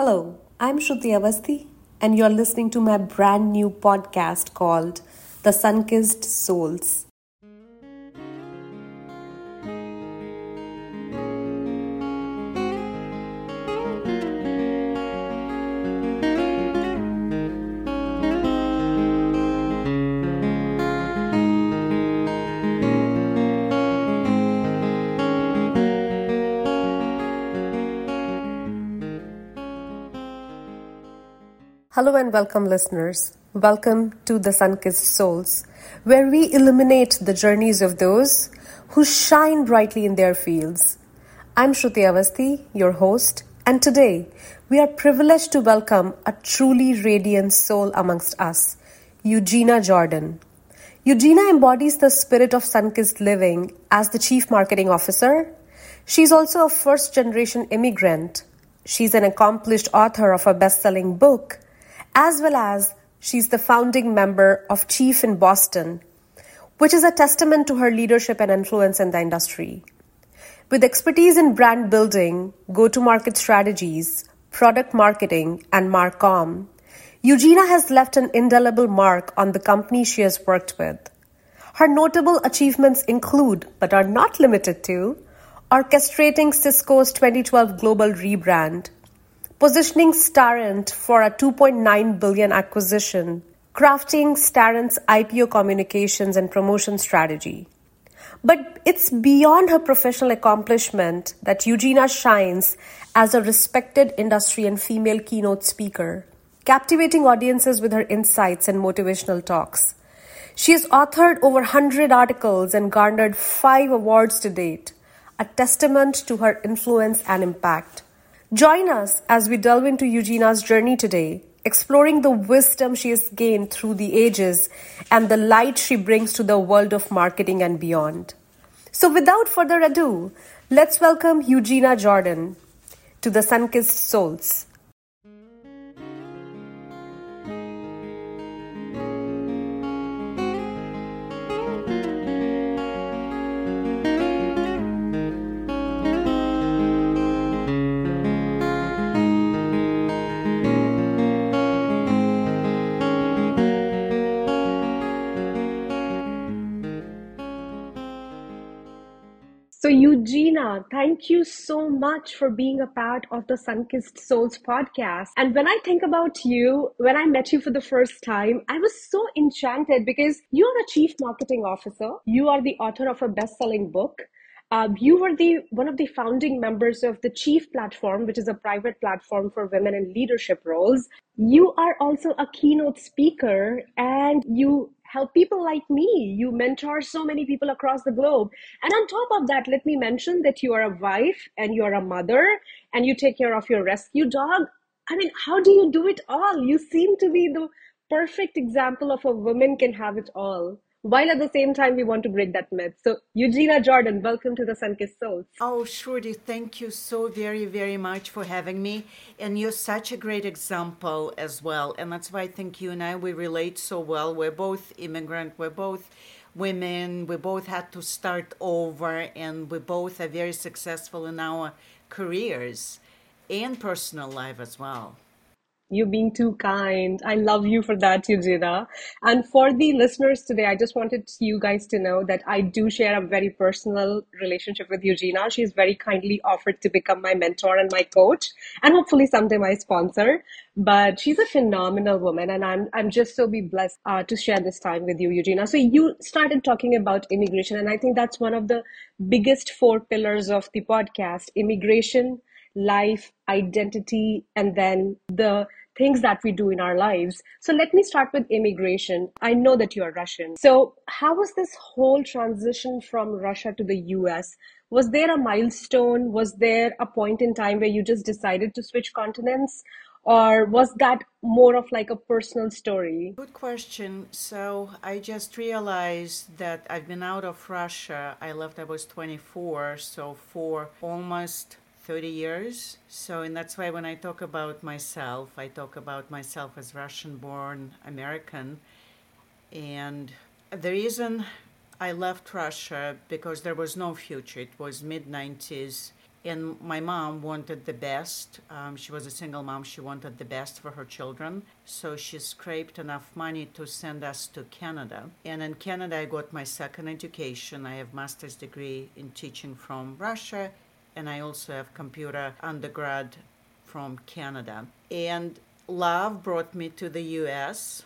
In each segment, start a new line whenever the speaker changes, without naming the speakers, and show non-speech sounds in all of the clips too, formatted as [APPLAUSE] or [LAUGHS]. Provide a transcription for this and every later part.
Hello, I'm Shruti Avasthi, and you're listening to my brand new podcast called The Sunkissed Souls. Hello and welcome, listeners. Welcome to the Sunkissed Souls, where we illuminate the journeys of those who shine brightly in their fields. I'm Shruti Avasthi, your host, and today we are privileged to welcome a truly radiant soul amongst us, Eugina Jordan. Eugina embodies the spirit of Sunkissed living as the Chief Marketing Officer. She's also a first generation immigrant. She's an accomplished author of a best selling book as well as she's the founding member of Chief in Boston, which is a testament to her leadership and influence in the industry. With expertise in brand building, go to market strategies, product marketing, and Marcom, Eugina has left an indelible mark on the company she has worked with. Her notable achievements include, but are not limited to, orchestrating Cisco's 2012 global rebrand, positioning Starent for a 2.9 billion acquisition, crafting Starent's IPO communications and promotion strategy. But it's beyond her professional accomplishment that Eugina shines as a respected industry and female keynote speaker, captivating audiences with her insights and motivational talks. She has authored over 100 articles and garnered five awards to date, a testament to her influence and impact. Join us as we delve into Eugina's journey today, exploring the wisdom she has gained through the ages and the light she brings to the world of marketing and beyond. So, without further ado, let's welcome Eugina Jordan to the Sunkissed Souls. So, Eugina, thank you so much for being a part of the Sunkissed Souls podcast. And when I think about you, when I met you for the first time, I was so enchanted because you are a chief marketing officer. You are the author of a best selling book. Uh, you were the one of the founding members of the Chief Platform, which is a private platform for women in leadership roles. You are also a keynote speaker, and you help people like me. You mentor so many people across the globe. And on top of that, let me mention that you are a wife and you are a mother and you take care of your rescue dog. I mean, how do you do it all? You seem to be the perfect example of a woman can have it all while at the same time we want to break that myth. So, Eugina Jordan, welcome to the Sunkissed Souls.
Oh, Shruti, thank you so very, very much for having me. And you're such a great example as well. And that's why I think you and I, we relate so well. We're both immigrant, we're both women, we both had to start over, and we both are very successful in our careers and personal life as well.
You being too kind. I love you for that, Eugina. And for the listeners today, I just wanted you guys to know that I do share a very personal relationship with Eugina. She's very kindly offered to become my mentor and my coach, and hopefully someday my sponsor. But she's a phenomenal woman, and I'm I'm just so be blessed uh, to share this time with you, Eugina. So you started talking about immigration, and I think that's one of the biggest four pillars of the podcast: immigration, life, identity, and then the things that we do in our lives. So let me start with immigration. I know that you are Russian. So, how was this whole transition from Russia to the US? Was there a milestone? Was there a point in time where you just decided to switch continents? Or was that more of like a personal story?
Good question. So I just realized that I've been out of Russia. I left, I was 24. So for almost 30 years. So, and that's why when I talk about myself, I talk about myself as Russian born American. And the reason I left Russia because there was no future. It was mid 90s And my mom wanted the best. Um, she was a single mom. She wanted the best for her children. So she scraped enough money to send us to Canada. And in Canada, I got my second education. I have master's degree in teaching from Russia, and I also have computer undergrad from Canada. And love brought me to the U.S.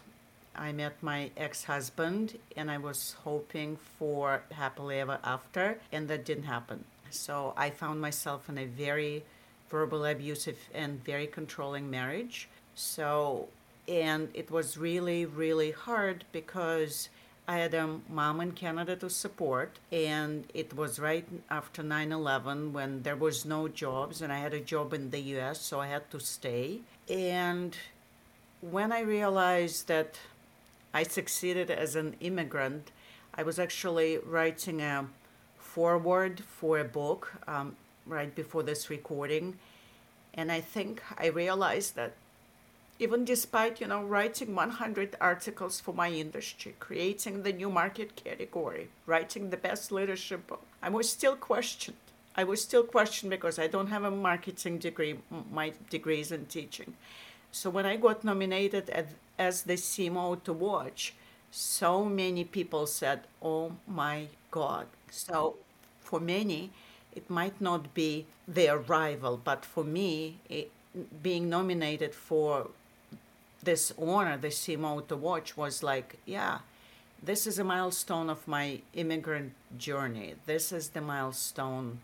I met my ex-husband, and I was hoping for happily ever after, and that didn't happen. So I found myself in a very verbal abusive and very controlling marriage. So, and it was really, really hard because I had a mom in Canada to support, and it was right after 9 11 when there was no jobs, and I had a job in the US, so I had to stay. And when I realized that I succeeded as an immigrant, I was actually writing a foreword for a book um, right before this recording. And I think I realized that even despite, you know, writing 100 articles for my industry, creating the new market category, writing the best leadership book, I was still questioned. I was still questioned because I don't have a marketing degree. My degree is in teaching. So when I got nominated as the CMO to watch, so many people said, "Oh my God, so for many, it might not be their rival, but for me, it, being nominated for this honor, the CMO to watch, was like, yeah, this is a milestone of my immigrant journey. This is the milestone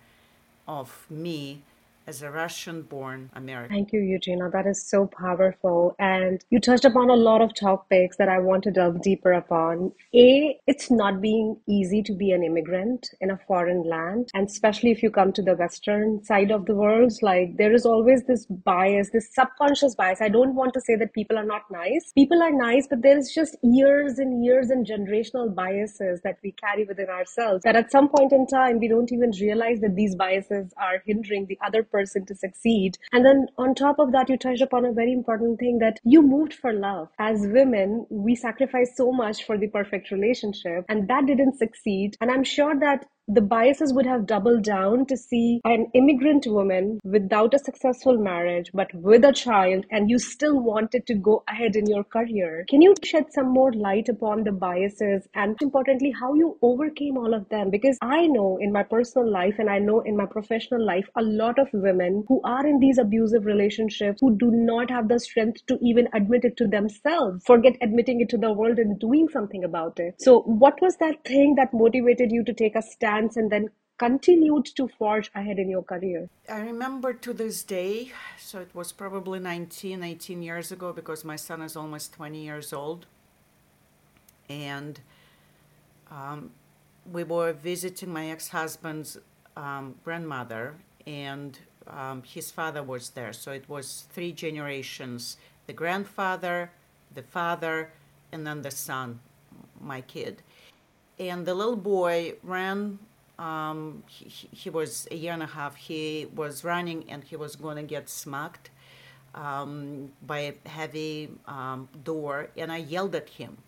of me as a Russian born American.
Thank you, Eugina. That is so powerful. And you touched upon a lot of topics that I want to delve deeper upon. A, it's not being easy to be an immigrant in a foreign land. And especially if you come to the Western side of the world, like there is always this bias, this subconscious bias. I don't want to say that people are not nice. People are nice, but there is just years and years and generational biases that we carry within ourselves that at some point in time, we don't even realize that these biases are hindering the other person person to succeed. And then on top of that, you touched upon a very important thing that you moved for love. As women, we sacrifice so much for the perfect relationship, and that didn't succeed. And I'm sure that the biases would have doubled down to see an immigrant woman without a successful marriage but with a child and you still wanted to go ahead in your career. Can you shed some more light upon the biases and importantly how you overcame all of them? Because i know in my personal life and i know in my professional life a lot of women who are in these abusive relationships who do not have the strength to even admit it to themselves forget admitting it to the world and doing something about it. So what was that thing that motivated you to take a stand and then continued to forge ahead in your career?
I remember to this day, so it was probably 19, 18 years ago because my son is almost 20 years old. And um, we were visiting my ex husband's um, grandmother, and um, his father was there. So it was three generations the grandfather, the father, and then the son, my kid. And the little boy ran um, he, he, was a year and a half. He was running and he was going to get smacked um, by a heavy um, door, and I yelled at him.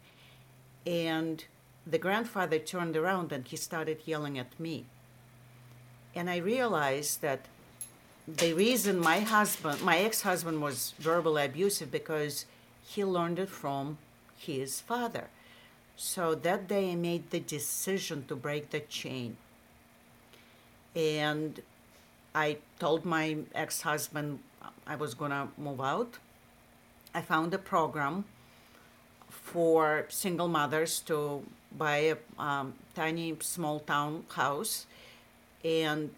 And the grandfather turned around and he started yelling at me. And I realized that the reason my husband, my ex-husband, was verbally abusive because he learned it from his father. So that day I made the decision to break the chain and I told my ex husband I was to move out. I found a program for single mothers to buy a um, tiny small town house. And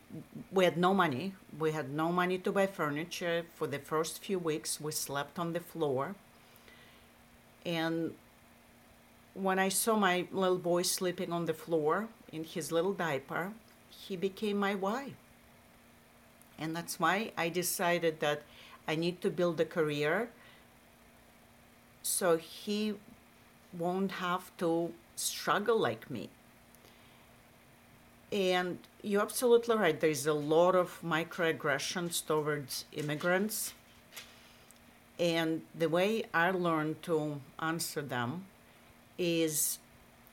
we had no money. We had no money to buy furniture. For the first few weeks, we slept on the floor. And when I saw my little boy sleeping on the floor in his little diaper, he became my why. And that's why I decided that I need to build a career so he won't have to struggle like me. And you're absolutely right. There's a lot of microaggressions towards immigrants. And the way I learned to answer them is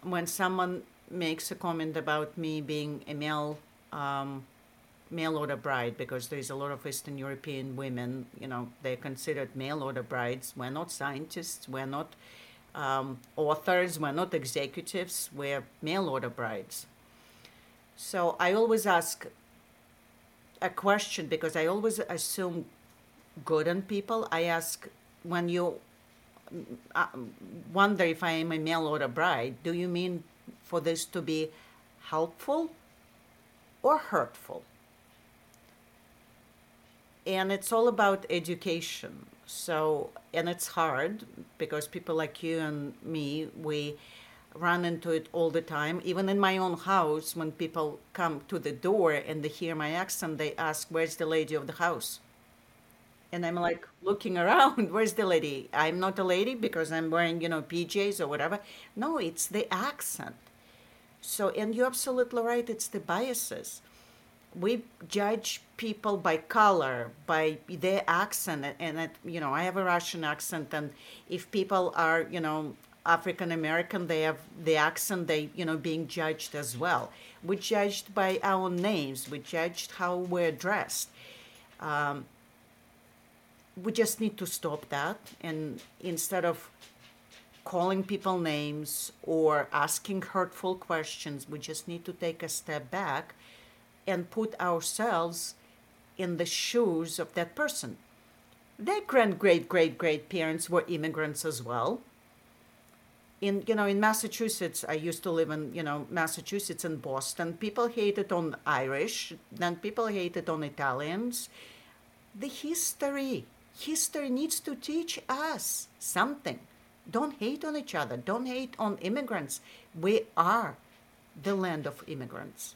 when someone makes a comment about me being a male um, mail order bride because there's a lot of Eastern European women, you know, they're considered mail order brides. We're not scientists, we're not um, authors, we're not executives, we're mail order brides. So I always ask a question because I always assume good in people. I ask when you uh, wonder if I am a mail order bride, do you mean for this to be helpful or hurtful? And it's all about education. So, and it's hard because people like you and me, we run into it all the time. Even in my own house, when people come to the door and they hear my accent, they ask, Where's the lady of the house? And I'm like looking [LAUGHS] around, where's the lady? I'm not a lady because I'm wearing, you know, PJs or whatever. No, it's the accent. So, and you're absolutely right, it's the biases. We judge people by color, by their accent, and it, you know, I have a Russian accent, and if people are, you know, African American, they have the accent, they, you know, being judged as well. We're judged by our names, we're judged how we're dressed. Um, we just need to stop that, and instead of calling people names or asking hurtful questions, we just need to take a step back and put ourselves in the shoes of that person. Their grand great great great parents were immigrants as well in you know in Massachusetts, I used to live in you know Massachusetts and Boston. People hated on Irish, then people hated on Italians. The history, history needs to teach us something. Don't hate on each other. Don't hate on immigrants. We are the land of immigrants.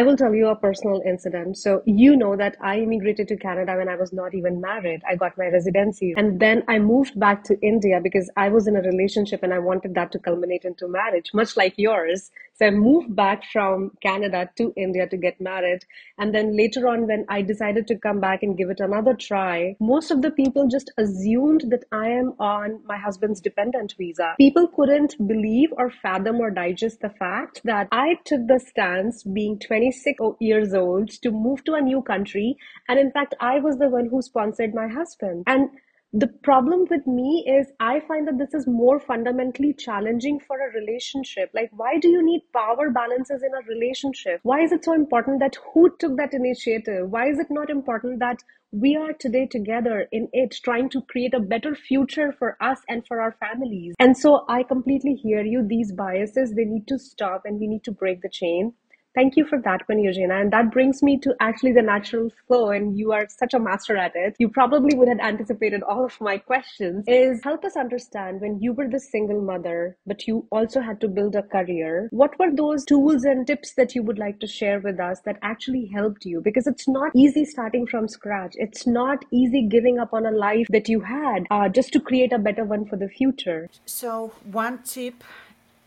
I will tell you a personal incident. So, you know that I immigrated to Canada when I was not even married. I got my residency. And then I moved back to India because I was in a relationship and I wanted that to culminate into marriage, much like yours. So, I moved back from Canada to India to get married. And then later on, when I decided to come back and give it another try, most of the people just assumed that I am on my husband's dependent visa. People couldn't believe or fathom or digest the fact that I took the stance being 26 years old to move to a new country. And in fact, I was the one who sponsored my husband. And the problem with me is I find that this is more fundamentally challenging for a relationship. Like, why do you need power balances in a relationship? Why is it so important that who took that initiative? Why is it not important that we are today together in it, trying to create a better future for us and for our families? And so I completely hear you. These biases, they need to stop and we need to break the chain. Thank you for that one, Eugina. And that brings me to actually the natural flow, and you are such a master at it. You probably would have anticipated all of my questions. Is help us understand when you were the single mother, but you also had to build a career. What were those tools and tips that you would like to share with us that actually helped you? Because it's not easy starting from scratch. It's not easy giving up on a life that you had uh, just to create a better one for the future.
So, one tip,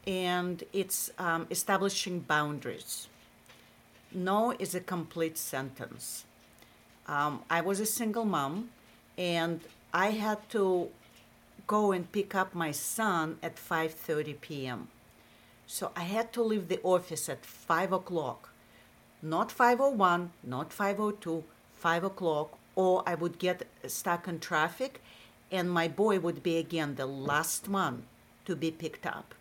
and it's um, establishing boundaries no is a complete sentence. Um, I was a single mom, and I had to go and pick up my son at 5:30 p.m. So I had to leave the office at five o'clock, not 5:01, not 5:02, five o'clock, or I would get stuck in traffic, and my boy would be again the last one to be picked up.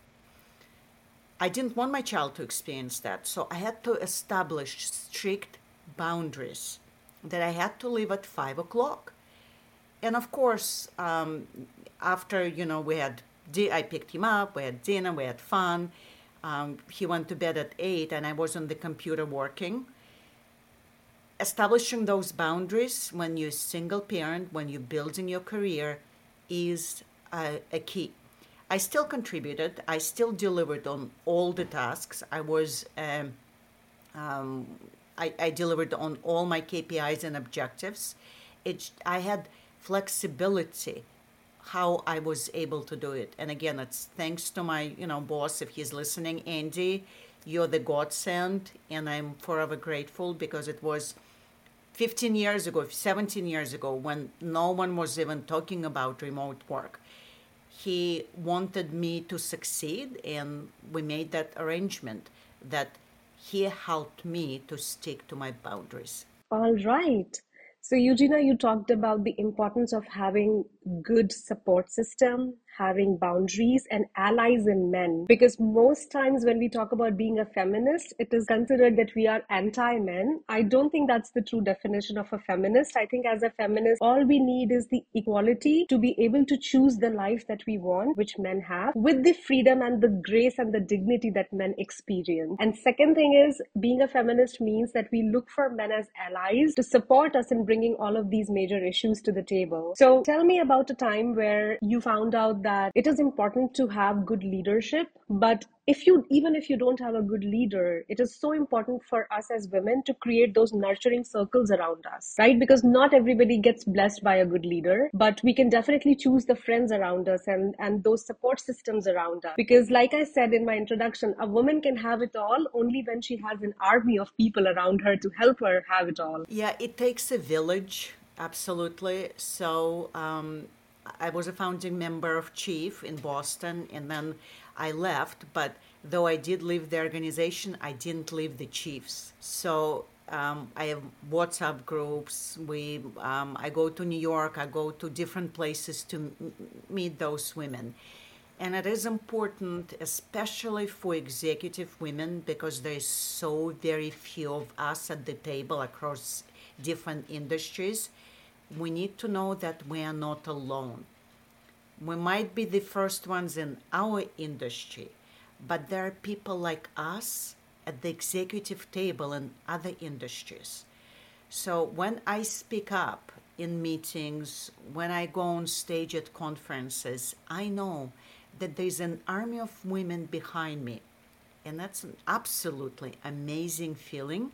I didn't want my child to experience that. So I had to establish strict boundaries that I had to leave at five o'clock. And of course, um, after, you know, we had, I picked him up, we had dinner, we had fun. Um, he went to bed at eight and I was on the computer working. Establishing those boundaries when you're a single parent, when you're building your career, is a, a key. I still contributed. I still delivered on all the tasks. I was, um, um, I, I, delivered on all my KPIs and objectives. It, I had flexibility how I was able to do it. And again, it's thanks to my, you know, boss, if he's listening, Andy, you're the godsend, and I'm forever grateful because it was 15 years ago, 17 years ago, when no one was even talking about remote work. He wanted me to succeed, and we made that arrangement that he helped me to stick to my boundaries.
All right. So, Eugina, you talked about the importance of having good support system, having boundaries and allies in men. Because most times when we talk about being a feminist, it is considered that we are anti-men. I don't think that's the true definition of a feminist. I think as a feminist, all we need is the equality to be able to choose the life that we want, which men have, with the freedom and the grace and the dignity that men experience. And second thing is being a feminist means that we look for men as allies to support us in bringing all of these major issues to the table. So tell me about a time where you found out that it is important to have good leadership, but if you even if you don't have a good leader it is so important for us as women to create those nurturing circles around us right? Because not everybody gets blessed by a good leader but we can definitely choose the friends around us and and those support systems around us. Because like i said in my introduction a woman can have it all only when she has an army of people around her to help her have it all.
Yeah it takes a village absolutely. So um I was a founding member of Chief in Boston, and then I left. But though I did leave the organization, I didn't leave the Chiefs. So um, I have WhatsApp groups. We, um, I go to New York. I go to different places to m- meet those women, and it is important, especially for executive women, because there is so very few of us at the table across different industries we need to know that we are not alone. We might be the first ones in our industry, but there are people like us at the executive table in other industries. So when I speak up in meetings, when I go on stage at conferences, I know that there's an army of women behind me. And that's an absolutely amazing feeling.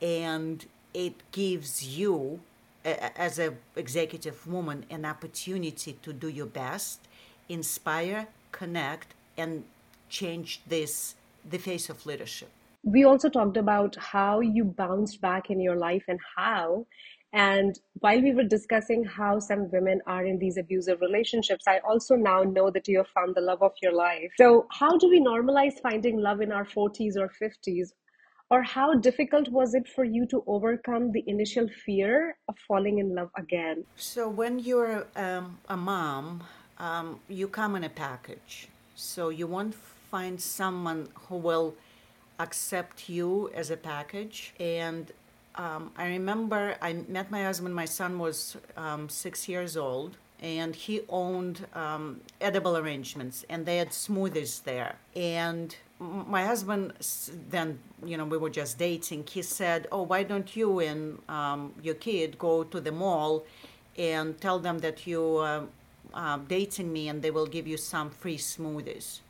And it gives you as an executive woman an opportunity to do your best, inspire, connect, and change this the face of leadership.
We also talked about how you bounced back in your life and how. And while we were discussing how some women are in these abusive relationships, I also now know that you have found the love of your life. So, how do we normalize finding love in our 40s or 50s? Or how difficult was it for you to overcome the initial fear of falling in love again?
So, when you're um, a mom, um, you come in a package. So, you won't find someone who will accept you as a package. And um, I remember I met my husband, my son was um, six years old. And he owned um, edible arrangements, and they had smoothies there. And my husband then you know we were just dating he said oh why don't you and um, your kid go to the mall and tell them that you uh, uh, dating me and they will give you some free smoothies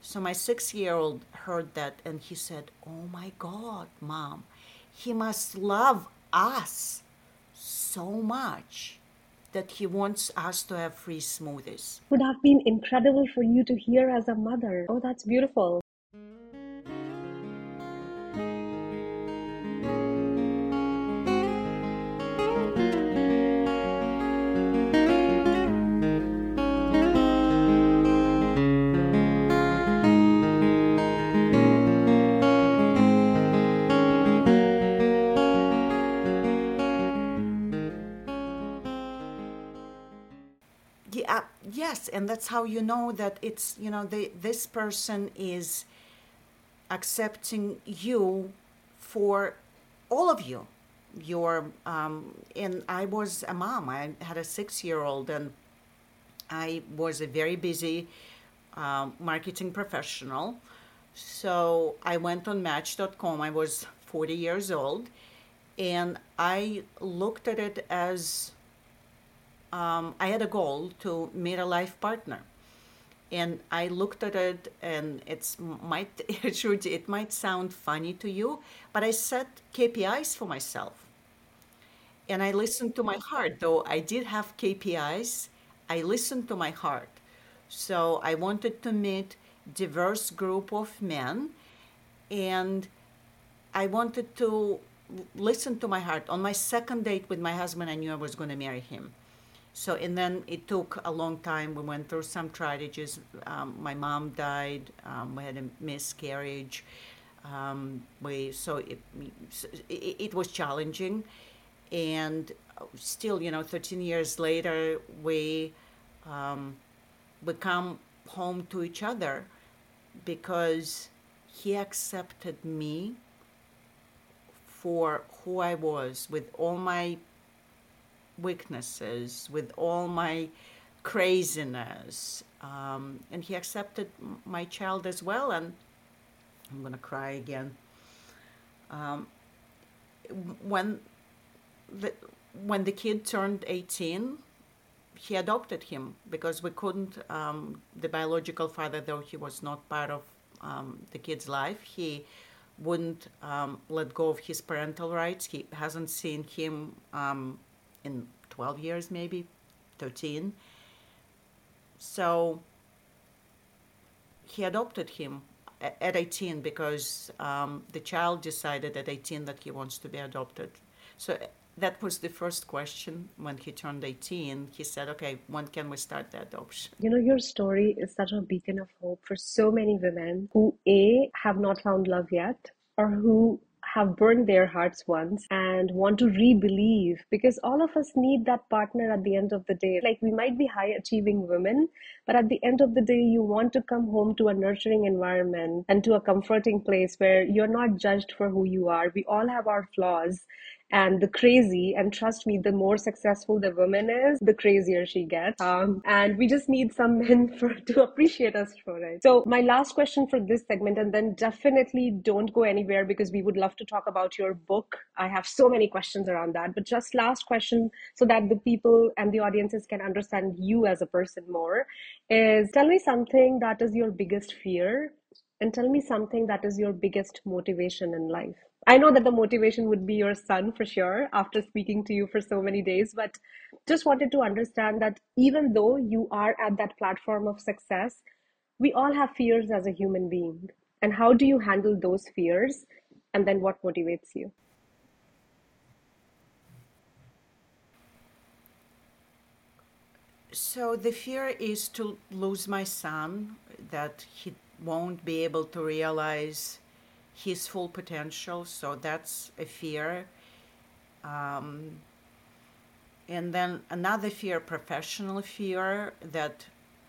so my six year old heard that and he said oh my god mom he must love us so much that he wants us to have free smoothies.
Would have been incredible for you to hear as a mother. Oh, that's beautiful.
And that's how you know that it's you know the, this person is accepting you for all of you. Your um, and i was a mom. I had a six year old and i was a very busy um, marketing professional. So i went on match.com i was 40 years old and i looked at it as um, I had a goal to meet a life partner. And I looked at it, and it's might [LAUGHS] it it might sound funny to you, but I set KPIs for myself. and I listened to my heart, though I did have KPIs. I listened to my heart. So I wanted to meet diverse group of men and I wanted to listen to my heart. On my second date with my husband, I knew I was going to marry him. So, and then it took a long time. We went through some tragedies. Um, my mom died. Um, we had a miscarriage. Um, we so it, it, it was challenging, and still, you know, 13 years later, we um, we come home to each other because he accepted me for who I was with all my weaknesses, with all my craziness. Um, and he accepted my child as well. And I'm going to cry again. Um, when the, when the kid turned 18, he adopted him because we couldn't, um, the biological father, though he was not part of um, the kid's life, he wouldn't um, let go of his parental rights. He hasn't seen him um, in 12 years, maybe 13. So he adopted him at 18 because um, the child decided at 18 that he wants to be adopted. So that was the first question when he turned 18 he said okay when can we start the adoption
you know your story is such a beacon of hope for so many women who a have not found love yet or who have burned their hearts once and want to re-believe because all of us need that partner at the end of the day. Like we might be high achieving women but at the end of the day you want to come home to a nurturing environment and to a comforting place where you're not judged for who you are. We all have our flaws and the crazy and trust me the more successful the woman is the crazier she gets. Um, and we just need some [LAUGHS] men for to appreciate us for it. So my last question for this segment and then definitely don't go anywhere because we would love to talk about your book. I have so many questions around that but just last question so that the people and the audiences can understand you as a person more is tell me something that is your biggest fear and tell me something that is your biggest motivation in life I know that the motivation would be your son for sure after speaking to you for so many days, but just wanted to understand that even though you are at that platform of success, we all have fears as a human being. And how do you handle those fears? And then what motivates you?
So the fear is to lose my son, that he won't be able to realize his full potential. So that's a fear. Um, and then another fear, professional fear, that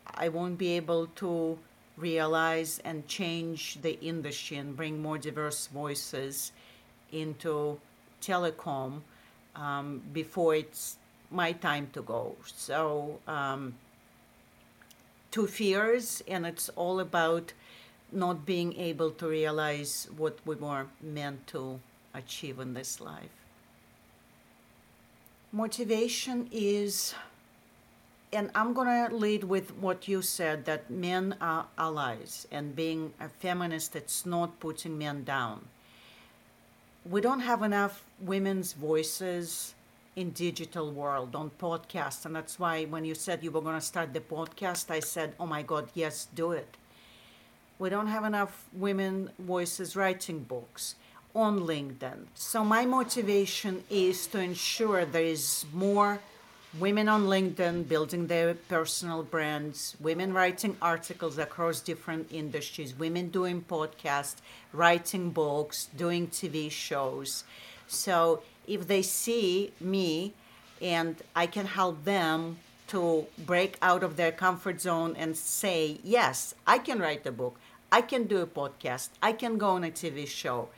I won't be able to realize and change the industry and bring more diverse voices into telecom um, before it's my time to go. So, um, two fears, and it's all about not being able to realize what we were meant to achieve in this life. Motivation is, and I'm to lead with what you said that men are allies, and being a feminist, it's not putting men down. We don't have enough women's voices in digital world on podcasts and that's why when you said you were going to start the podcast i said oh my god yes do it we don't have enough women voices writing books on LinkedIn. So my motivation is to ensure there is more women on LinkedIn building their personal brands, women writing articles across different industries, women doing podcasts, writing books, doing TV shows. So if they see me and I can help them to break out of their comfort zone and say, yes, I can write a book. I can do a podcast, I can go on a TV show,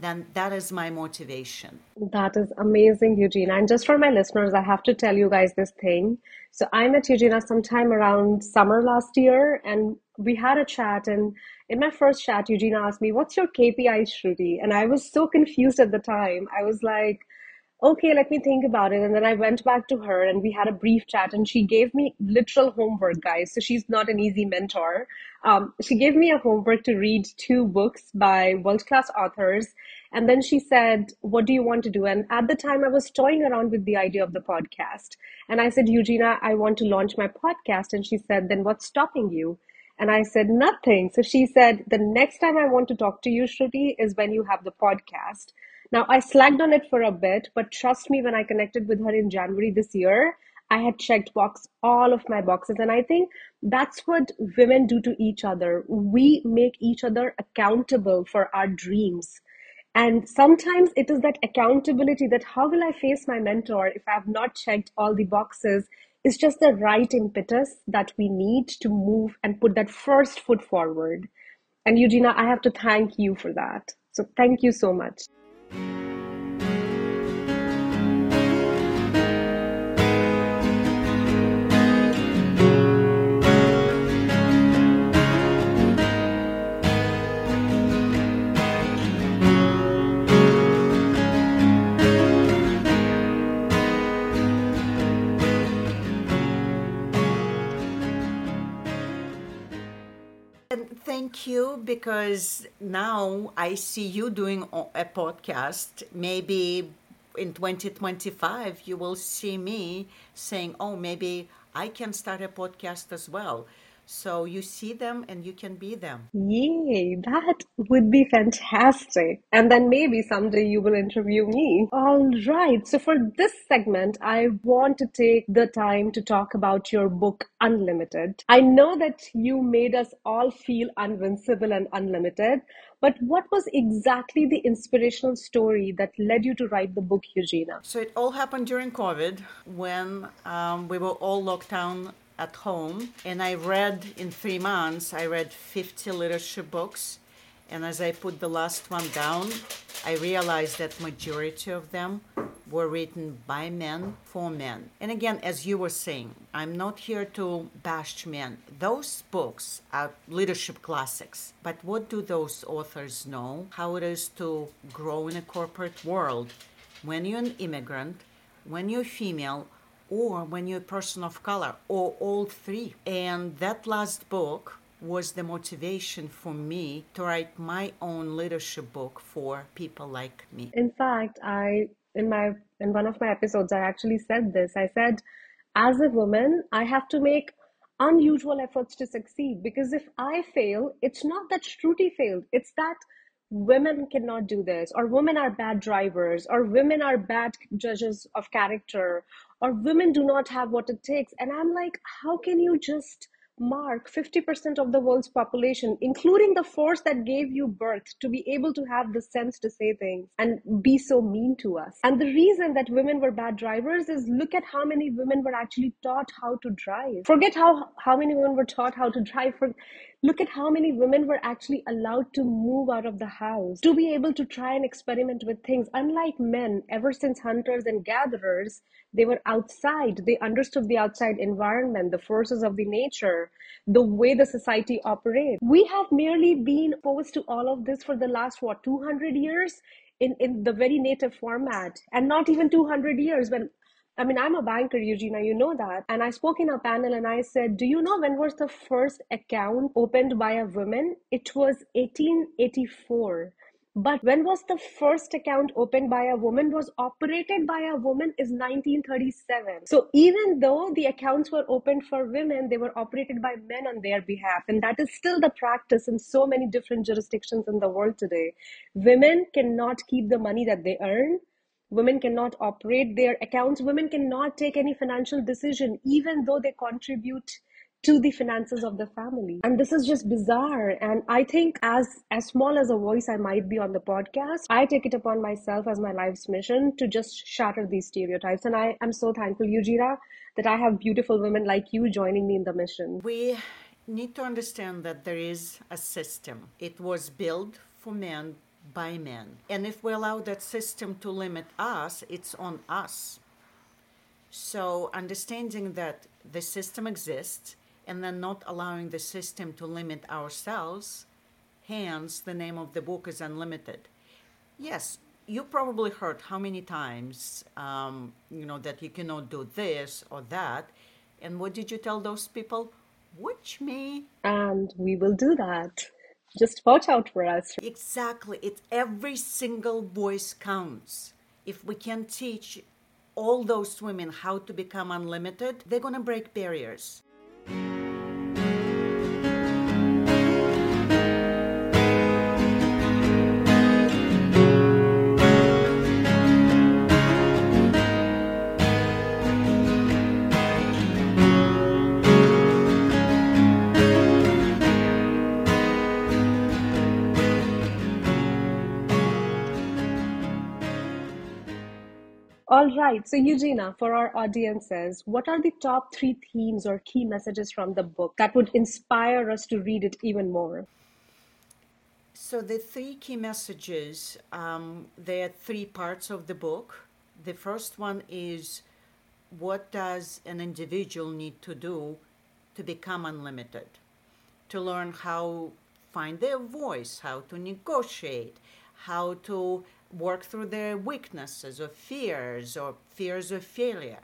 then that is my motivation.
That is amazing, Eugina. And just for my listeners, I have to tell you guys this thing. So I met Eugina sometime around summer last year, and we had a chat. And in my first chat, Eugina asked me, What's your KPI, Shruti? And I was so confused at the time. I was like, okay, let me think about it. And then I went back to her and we had a brief chat and she gave me literal homework, guys. So she's not an easy mentor. Um, she gave me a homework to read two books by world class authors. And then she said, What do you want to do? And at the time, I was toying around with the idea of the podcast. And I said, Eugina, I want to launch my podcast. And she said, Then what's stopping you? And I said, Nothing. So she said, The next time I want to talk to you, Shruti, is when you have the podcast. Now, I slacked on it for a bit, but trust me, when I connected with her in January this year, I had checked box all of my boxes. And I think that's what women do to each other. We make each other accountable for our dreams. And sometimes it is that accountability that how will I face my mentor if I have not checked all the boxes is just the right impetus that we need to move and put that first foot forward. And Eugina, I have to thank you for that. So thank you so much.
Because now I see you doing a podcast. Maybe in 2025, you will see me saying, oh, maybe I can start a podcast as well. So you see them and you can be them.
Yay, that would be fantastic. And then maybe someday you will interview me. All right. So for this segment, I want to take the time to talk about your book, Unlimited. I know that you made us all feel invincible and unlimited. But what was exactly the inspirational story that led you to write the book, Eugina?
So it all happened during COVID when um, we were all locked down at home and I read in three months, I read 50 leadership books. And as I put the last one down, I realized that majority of them were written by men for men. And again, as you were saying, I'm not here to bash men. Those books are leadership classics. But what do those authors know? How it is to grow in a corporate world when you're an immigrant, when you're female, or when you're a person of color, or all three. And that last book was the motivation for me to write my own leadership book for people like me.
In fact, I in my in one of my episodes I actually said this. I said as a woman, I have to make unusual efforts to succeed because if I fail, it's not that Shruti failed, it's that women cannot do this or women are bad drivers or women are bad judges of character or women do not have what it takes. And i'm like how can you just mark 50% of the world's population, including the force that gave you birth, to be able to have the sense to say things and be so mean to us. And the reason that women were bad drivers is look at how many women were actually taught how to drive. Forget how, how many women were taught how to drive. For, look at how many women were actually allowed to move out of the house, to be able to try and experiment with things. Unlike men, ever since hunters and gatherers, they were outside. They understood the outside environment, the forces of the nature, the way the society operates. We have merely been opposed to all of this for the last, what, 200 years? In, in the very native format and not even 200 years when I mean, I'm a banker, Eugina, you know that. And I spoke in a panel and I said, Do you know when was the first account opened by a woman? It was 1884. But when was the first account opened by a woman was operated by a woman is 1937. So even though the accounts were opened for women, they were operated by men on their behalf. And that is still the practice in so many different jurisdictions in the world today. Women cannot keep the money that they earn. Women cannot operate their accounts. Women cannot take any financial decision, even though they contribute to the finances of the family. And this is just bizarre. And i think as as small as a voice i might be on the podcast i take it upon myself as my life's mission to just shatter these stereotypes. And i am so thankful Eugina, that i have beautiful women like you joining me in the mission.
We need to understand that there is a system. It was built for men by men. And if we allow that system to limit us it's on us. So understanding that the system exists and then not allowing the system to limit ourselves, hence the name of the book is Unlimited. Yes, you probably heard how many times, um, you know, that you cannot do this or that. And what did you tell those people? Watch me.
And we will do that. Just watch out for us.
Exactly. It's every single voice counts. If we can teach all those women how to become unlimited, they're going to break barriers.
All right. So, Eugina, for our audiences, what are the top three themes or key messages from the book that would inspire us to read it even more?
So, the three key messages, um, there are three parts of the book. The first one is what does an individual need to do to become unlimited? To learn how find their voice, how to negotiate, how to work through their weaknesses or fears or fears of failure.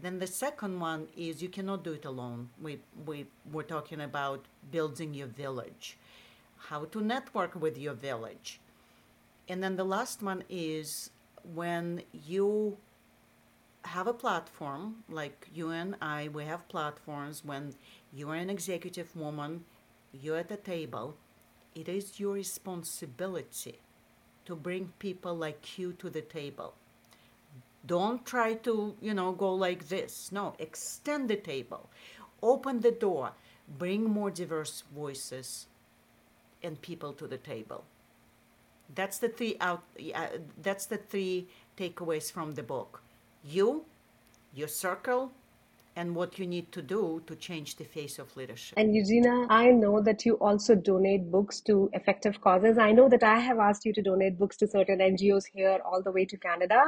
Then the second one is you cannot do it alone. We, we, we're talking about building your village, how to network with your village. And then the last one is when you have a platform, like you and I, we have platforms when you are an executive woman, you're at the table, it is your responsibility to bring people like you to the table. Don't try to, you know, go like this. No, extend the table, open the door, bring more diverse voices and people to the table. That's the three out. Uh, that's the three takeaways from the book. You, your circle, and what you need to do to change the face of leadership.
And Eugina, I know that you also donate books to effective causes. I know that I have asked you to donate books to certain NGOs here all the way to Canada.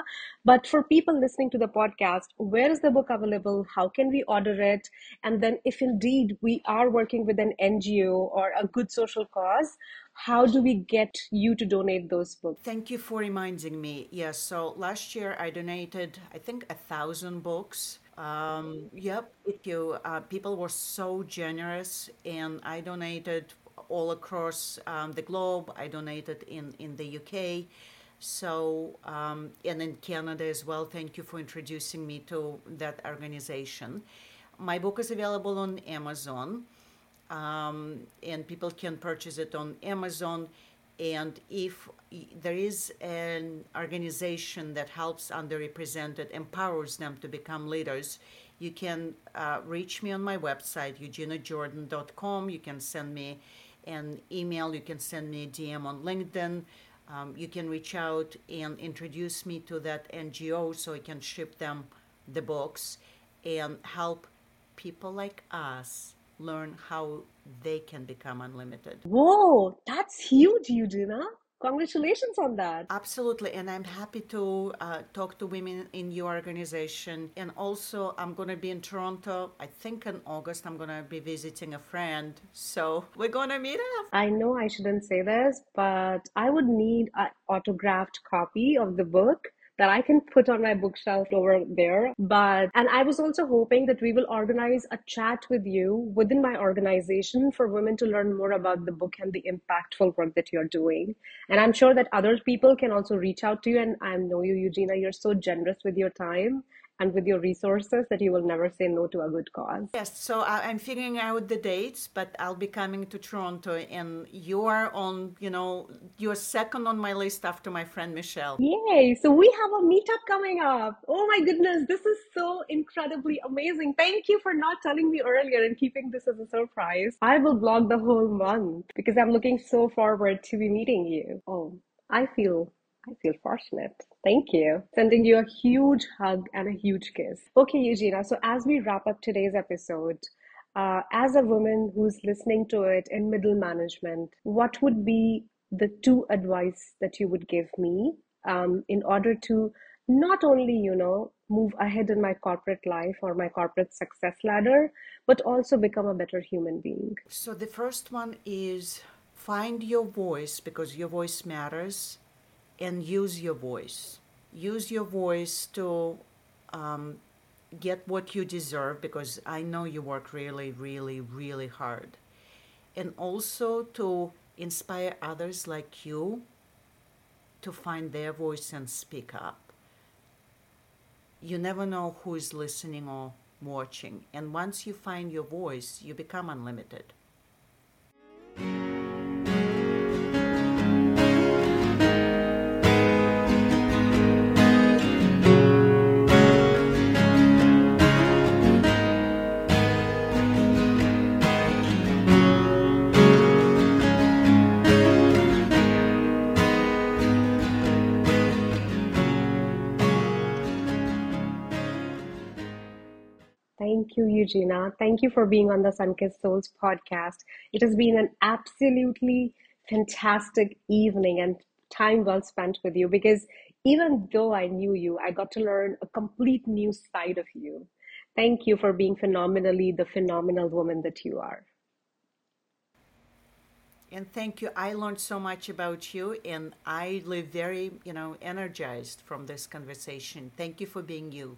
But for people listening to the podcast, where is the book available? How can we order it? And then, if indeed we are working with an NGO or a good social cause, how do we get you to donate those books?
Thank you for reminding me. Yes, so last year I donated, I think, a thousand books um, yep, thank you. Uh, people were so generous, and I donated all across um, the globe. I donated in, in the UK, so um, and in Canada as well. Thank you for introducing me to that organization. My book is available on Amazon, um, and people can purchase it on Amazon. And if there is an organization that helps underrepresented, empowers them to become leaders, you can uh, reach me on my website, euginajordan.com. You can send me an email, you can send me a DM on LinkedIn. Um, you can reach out and introduce me to that NGO so I can ship them the books and help people like us learn how they can become unlimited.
Whoa, that's huge, Eugina. Congratulations on that.
Absolutely. And I'm happy to uh, talk to women in your organization. And also, I'm going to be in Toronto. I think in August, I'm going to be visiting a friend. So we're going to meet up.
I know I shouldn't say this, but I would need an autographed copy of the book that I can put on my bookshelf over there. But, and I was also hoping that we will organize a chat with you within my organization for women to learn more about the book and the impactful work that you're doing. And I'm sure that other people can also reach out to you. And I know you, Eugina, you're so generous with your time and with your resources that you will never say no to a good cause.
Yes, so uh, I'm figuring out the dates, but I'll be coming to Toronto, and you are on, you know, you're second on my list after my friend Michelle.
Yay! So we have a meetup coming up. Oh my goodness, this is so incredibly amazing. Thank you for not telling me earlier and keeping this as a surprise. I will blog the whole month because I'm looking so forward to be meeting you. Oh, I feel I feel fortunate. Thank you. Sending you a huge hug and a huge kiss. Okay, Eugina. So, as we wrap up today's episode, uh, as a woman who's listening to it in middle management, what would be the two advice that you would give me um, in order to not only, you know, move ahead in my corporate life or my corporate success ladder, but also become a better human being?
So, the first one is find your voice because your voice matters and use your voice. Use your voice to um, get what you deserve because I know you work really, really, really hard. And also to inspire others like you to find their voice and speak up. You never know who is listening or watching. And once you find your voice, you become unlimited.
Thank you, Eugina. Thank you for being on the Sunkissed Souls podcast. It has been an absolutely fantastic evening and time well spent with you because even though I knew you, I got to learn a complete new side of you. Thank you for being phenomenally the phenomenal woman that you are.
And thank you. I learned so much about you and I live very, you know, energized from this conversation. Thank you for being you.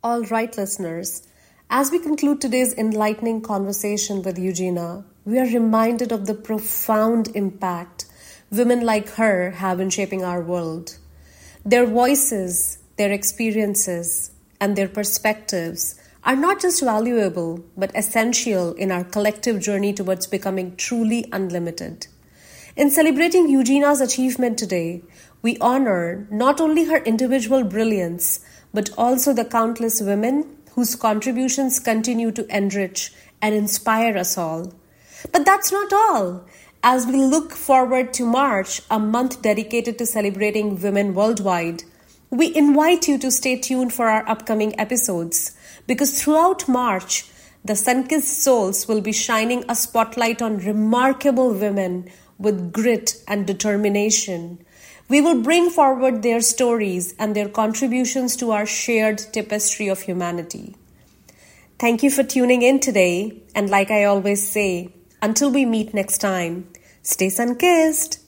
All right, listeners. As we conclude today's enlightening conversation with Eugina, we are reminded of the profound impact women like her have in shaping our world. Their voices, their experiences, and their perspectives are not just valuable but essential in our collective journey towards becoming truly unlimited. In celebrating Eugina's achievement today, we honor not only her individual brilliance but also the countless women whose contributions continue to enrich and inspire us all. But that's not all. As we look forward to March, a month dedicated to celebrating women worldwide, we invite you to stay tuned for our upcoming episodes because throughout March, the Sunkissed Souls will be shining a spotlight on remarkable women with grit and determination we will bring forward their stories and their contributions to our shared tapestry of humanity. Thank you for tuning in today, and like I always say, until we meet next time, stay sun kissed.